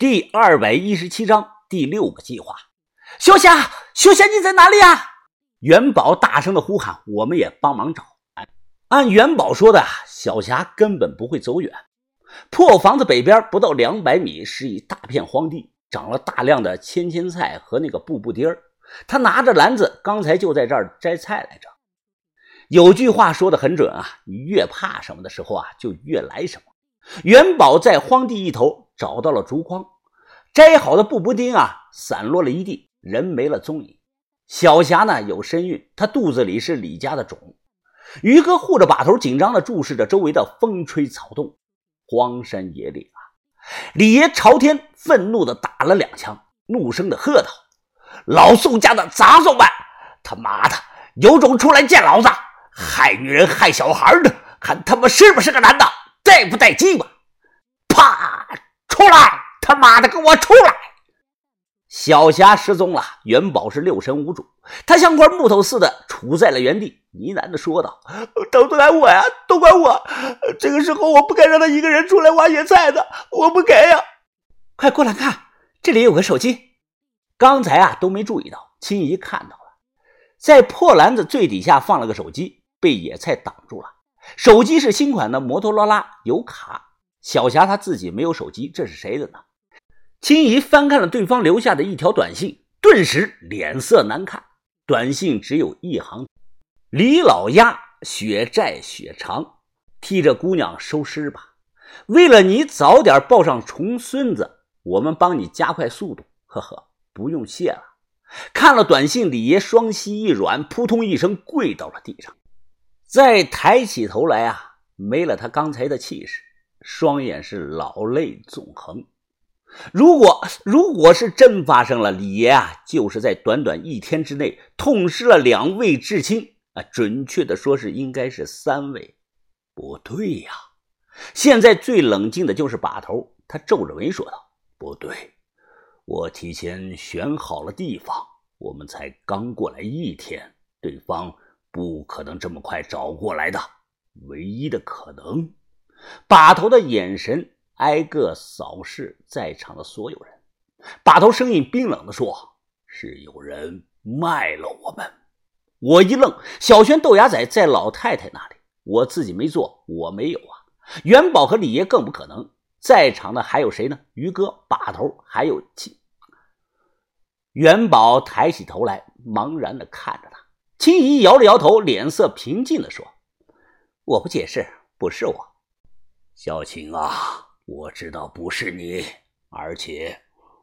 第二百一十七章第六个计划。小霞，小霞，你在哪里啊？元宝大声的呼喊，我们也帮忙找。按元宝说的，小霞根本不会走远。破房子北边不到两百米是一大片荒地，长了大量的芊芊菜和那个布布丁儿。他拿着篮子，刚才就在这儿摘菜来着。有句话说的很准啊，你越怕什么的时候啊，就越来什么。元宝在荒地一头找到了竹筐，摘好的布布丁啊，散落了一地，人没了踪影。小霞呢有身孕，她肚子里是李家的种。于哥护着把头，紧张地注视着周围的风吹草动。荒山野岭啊！李爷朝天愤怒地打了两枪，怒声地喝道：“老宋家的杂种们，他妈的有种出来见老子！害女人害小孩的，看他妈是不是个男的，带不带鸡巴？啪！他妈的，给我出来！”小霞失踪了，元宝是六神无主，他像块木头似的杵在了原地，呢喃的说道：“都怪我呀，都怪我！这个时候我不该让他一个人出来挖野菜的，我不该呀！快过来看，这里有个手机。刚才啊都没注意到，青姨看到了，在破篮子最底下放了个手机，被野菜挡住了。手机是新款的摩托罗拉，有卡。小霞她自己没有手机，这是谁的呢？”青姨翻看了对方留下的一条短信，顿时脸色难看。短信只有一行：“李老鸭，血债血偿，替这姑娘收尸吧。为了你早点抱上重孙子，我们帮你加快速度。呵呵，不用谢了。”看了短信，李爷双膝一软，扑通一声跪到了地上。再抬起头来啊，没了他刚才的气势，双眼是老泪纵横。如果如果是真发生了，李爷啊，就是在短短一天之内痛失了两位至亲啊，准确的说是应该是三位。不对呀，现在最冷静的就是把头，他皱着眉说道：“不对，我提前选好了地方，我们才刚过来一天，对方不可能这么快找过来的。唯一的可能，把头的眼神。”挨个扫视在场的所有人，把头声音冰冷地说：“是有人卖了我们。”我一愣，小轩、豆芽仔在老太太那里，我自己没做，我没有啊。元宝和李爷更不可能，在场的还有谁呢？于哥、把头，还有青。元宝抬起头来，茫然地看着他。青姨摇了摇头，脸色平静地说：“我不解释，不是我，小青啊。”我知道不是你，而且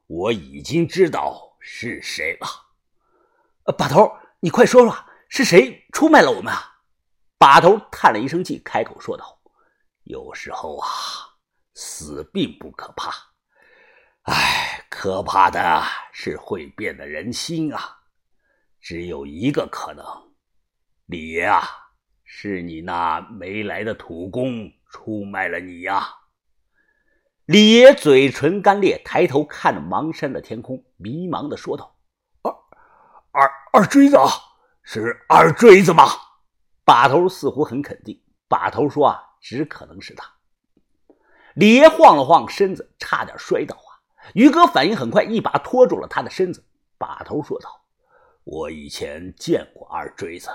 我已经知道是谁了。把头，你快说说，是谁出卖了我们啊？把头叹了一声气，开口说道：“有时候啊，死并不可怕，哎，可怕的是会变的人心啊。只有一个可能，李爷啊，是你那没来的土工出卖了你呀。”李爷嘴唇干裂，抬头看着茫山的天空，迷茫的说道：“二二二锥子，是二锥子吗？”把头似乎很肯定。把头说：“啊，只可能是他。”李爷晃了晃身子，差点摔倒啊！于哥反应很快，一把拖住了他的身子。把头说道：“我以前见过二锥子，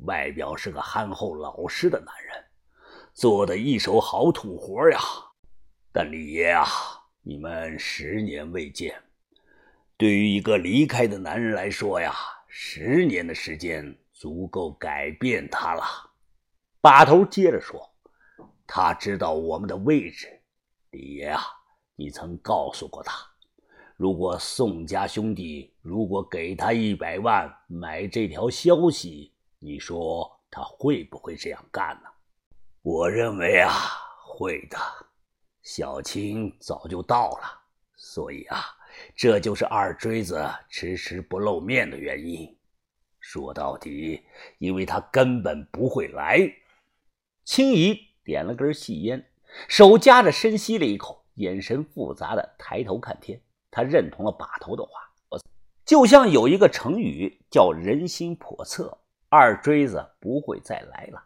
外表是个憨厚老实的男人，做的一手好土活呀。”但李爷啊，你们十年未见，对于一个离开的男人来说呀，十年的时间足够改变他了。把头接着说：“他知道我们的位置，李爷啊，你曾告诉过他，如果宋家兄弟如果给他一百万买这条消息，你说他会不会这样干呢？我认为啊，会的。”小青早就到了，所以啊，这就是二锥子迟迟不露面的原因。说到底，因为他根本不会来。青姨点了根细烟，手夹着深吸了一口，眼神复杂的抬头看天。他认同了把头的话，就像有一个成语叫“人心叵测”，二锥子不会再来了。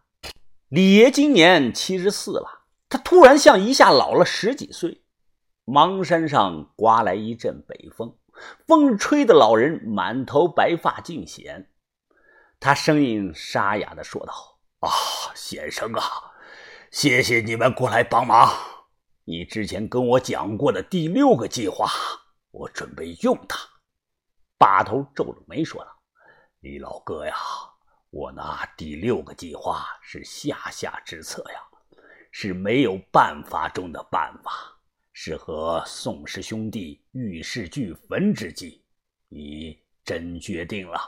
李爷今年七十四了。他突然像一下老了十几岁，芒山上刮来一阵北风，风吹得老人满头白发尽显。他声音沙哑的说道：“啊，先生啊，谢谢你们过来帮忙。你之前跟我讲过的第六个计划，我准备用它。”把头皱着眉说道：“李老哥呀，我那第六个计划是下下之策呀，是没有办法中的办法，是和宋氏兄弟玉石俱焚之计。你真决定了？”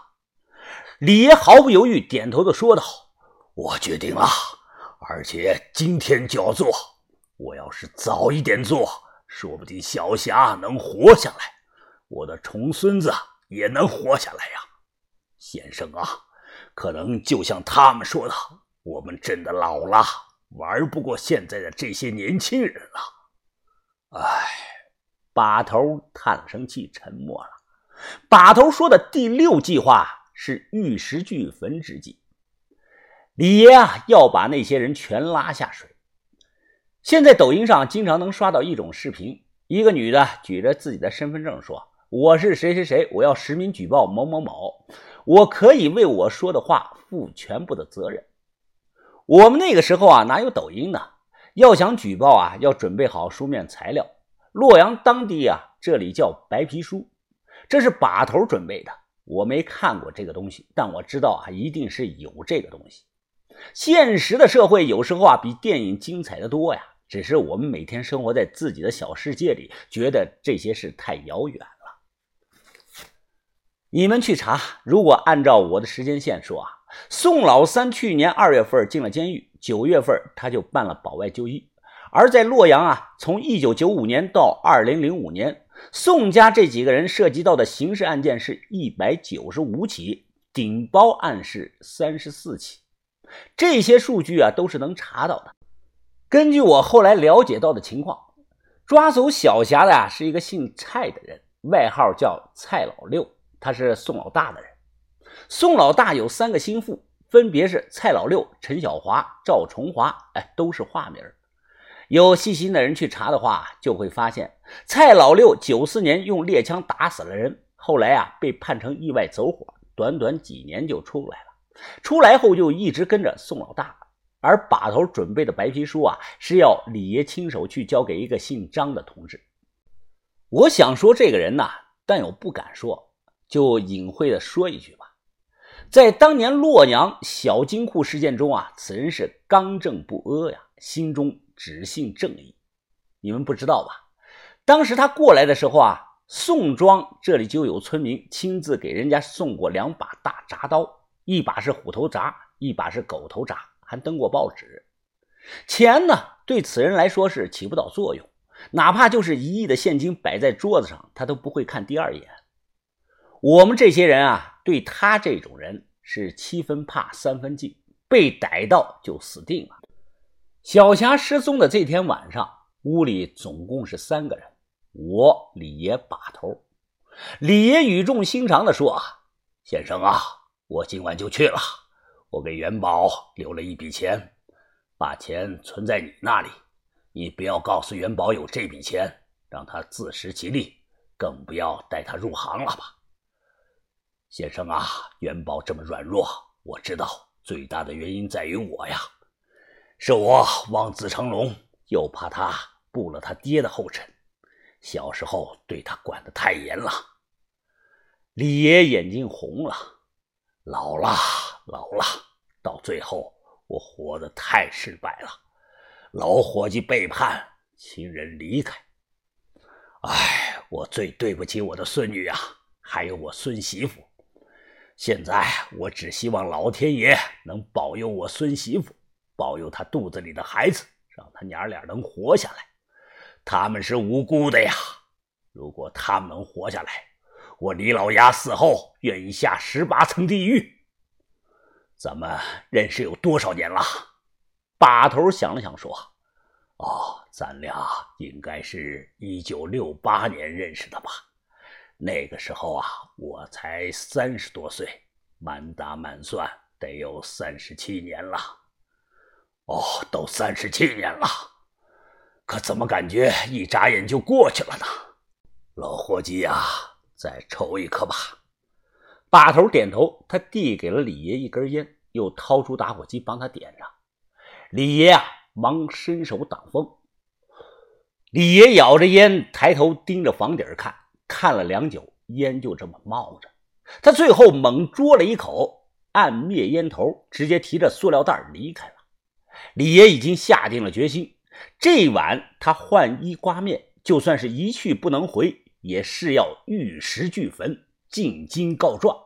李爷毫不犹豫点头的说道：“我决定了，而且今天就要做。我要是早一点做，说不定小霞能活下来，我的重孙子也能活下来呀。先生啊，可能就像他们说的，我们真的老了，玩不过现在的这些年轻人了。”唉，把头叹了声气，沉默了。把头说的第六计划。是玉石俱焚之际，李爷啊要把那些人全拉下水。现在抖音上经常能刷到一种视频，一个女的举着自己的身份证说：“我是谁谁谁，我要实名举报某某某，我可以为我说的话负全部的责任。”我们那个时候啊哪有抖音呢？要想举报啊要准备好书面材料。洛阳当地啊这里叫白皮书，这是把头准备的。我没看过这个东西，但我知道啊，一定是有这个东西。现实的社会有时候啊，比电影精彩的多呀。只是我们每天生活在自己的小世界里，觉得这些事太遥远了。你们去查，如果按照我的时间线说啊，宋老三去年二月份进了监狱，九月份他就办了保外就医。而在洛阳啊，从一九九五年到二零零五年。宋家这几个人涉及到的刑事案件是一百九十五起，顶包案是三十四起。这些数据啊都是能查到的。根据我后来了解到的情况，抓走小霞的啊是一个姓蔡的人，外号叫蔡老六，他是宋老大的人。宋老大有三个心腹，分别是蔡老六、陈小华、赵崇华，哎，都是化名。有细心的人去查的话，就会发现蔡老六九四年用猎枪打死了人，后来啊被判成意外走火，短短几年就出来了。出来后就一直跟着宋老大，而把头准备的白皮书啊是要李爷亲手去交给一个姓张的同志。我想说这个人呐，但又不敢说，就隐晦的说一句，在当年洛阳小金库事件中啊，此人是刚正不阿呀，心中。只信正义，你们不知道吧？当时他过来的时候啊，宋庄这里就有村民亲自给人家送过两把大铡刀，一把是虎头铡，一把是狗头铡，还登过报纸。钱呢，对此人来说是起不到作用，哪怕就是一亿的现金摆在桌子上，他都不会看第二眼。我们这些人啊，对他这种人是七分怕三分敬，被逮到就死定了。小霞失踪的这天晚上，屋里总共是三个人，我李爷把头。李爷语重心长地说：“啊先生啊，我今晚就去了。我给元宝留了一笔钱，把钱存在你那里。你不要告诉元宝有这笔钱，让他自食其力，更不要带他入行了吧。先生啊，元宝这么软弱，我知道最大的原因在于我呀。”是我望子成龙，又怕他步了他爹的后尘，小时候对他管得太严了。李爷眼睛红了，老了，老了，到最后我活得太失败了，老伙计背叛，亲人离开，哎，我最对不起我的孙女啊，还有我孙媳妇。现在我只希望老天爷能保佑我孙媳妇。保佑她肚子里的孩子，让她娘俩能活下来。他们是无辜的呀！如果他们能活下来，我李老鸭死后愿意下十八层地狱。咱们认识有多少年了？把头想了想说：“哦，咱俩应该是一九六八年认识的吧？那个时候啊，我才三十多岁，满打满算得有三十七年了。”哦，都三十七年了，可怎么感觉一眨眼就过去了呢？老伙计呀，再抽一颗吧。把头点头，他递给了李爷一根烟，又掏出打火机帮他点上。李爷啊，忙伸手挡风。李爷咬着烟，抬头盯着房顶看，看了良久，烟就这么冒着。他最后猛嘬了一口，按灭烟头，直接提着塑料袋离开了。李爷已经下定了决心，这晚他换衣刮面，就算是一去不能回，也是要玉石俱焚。进京告状。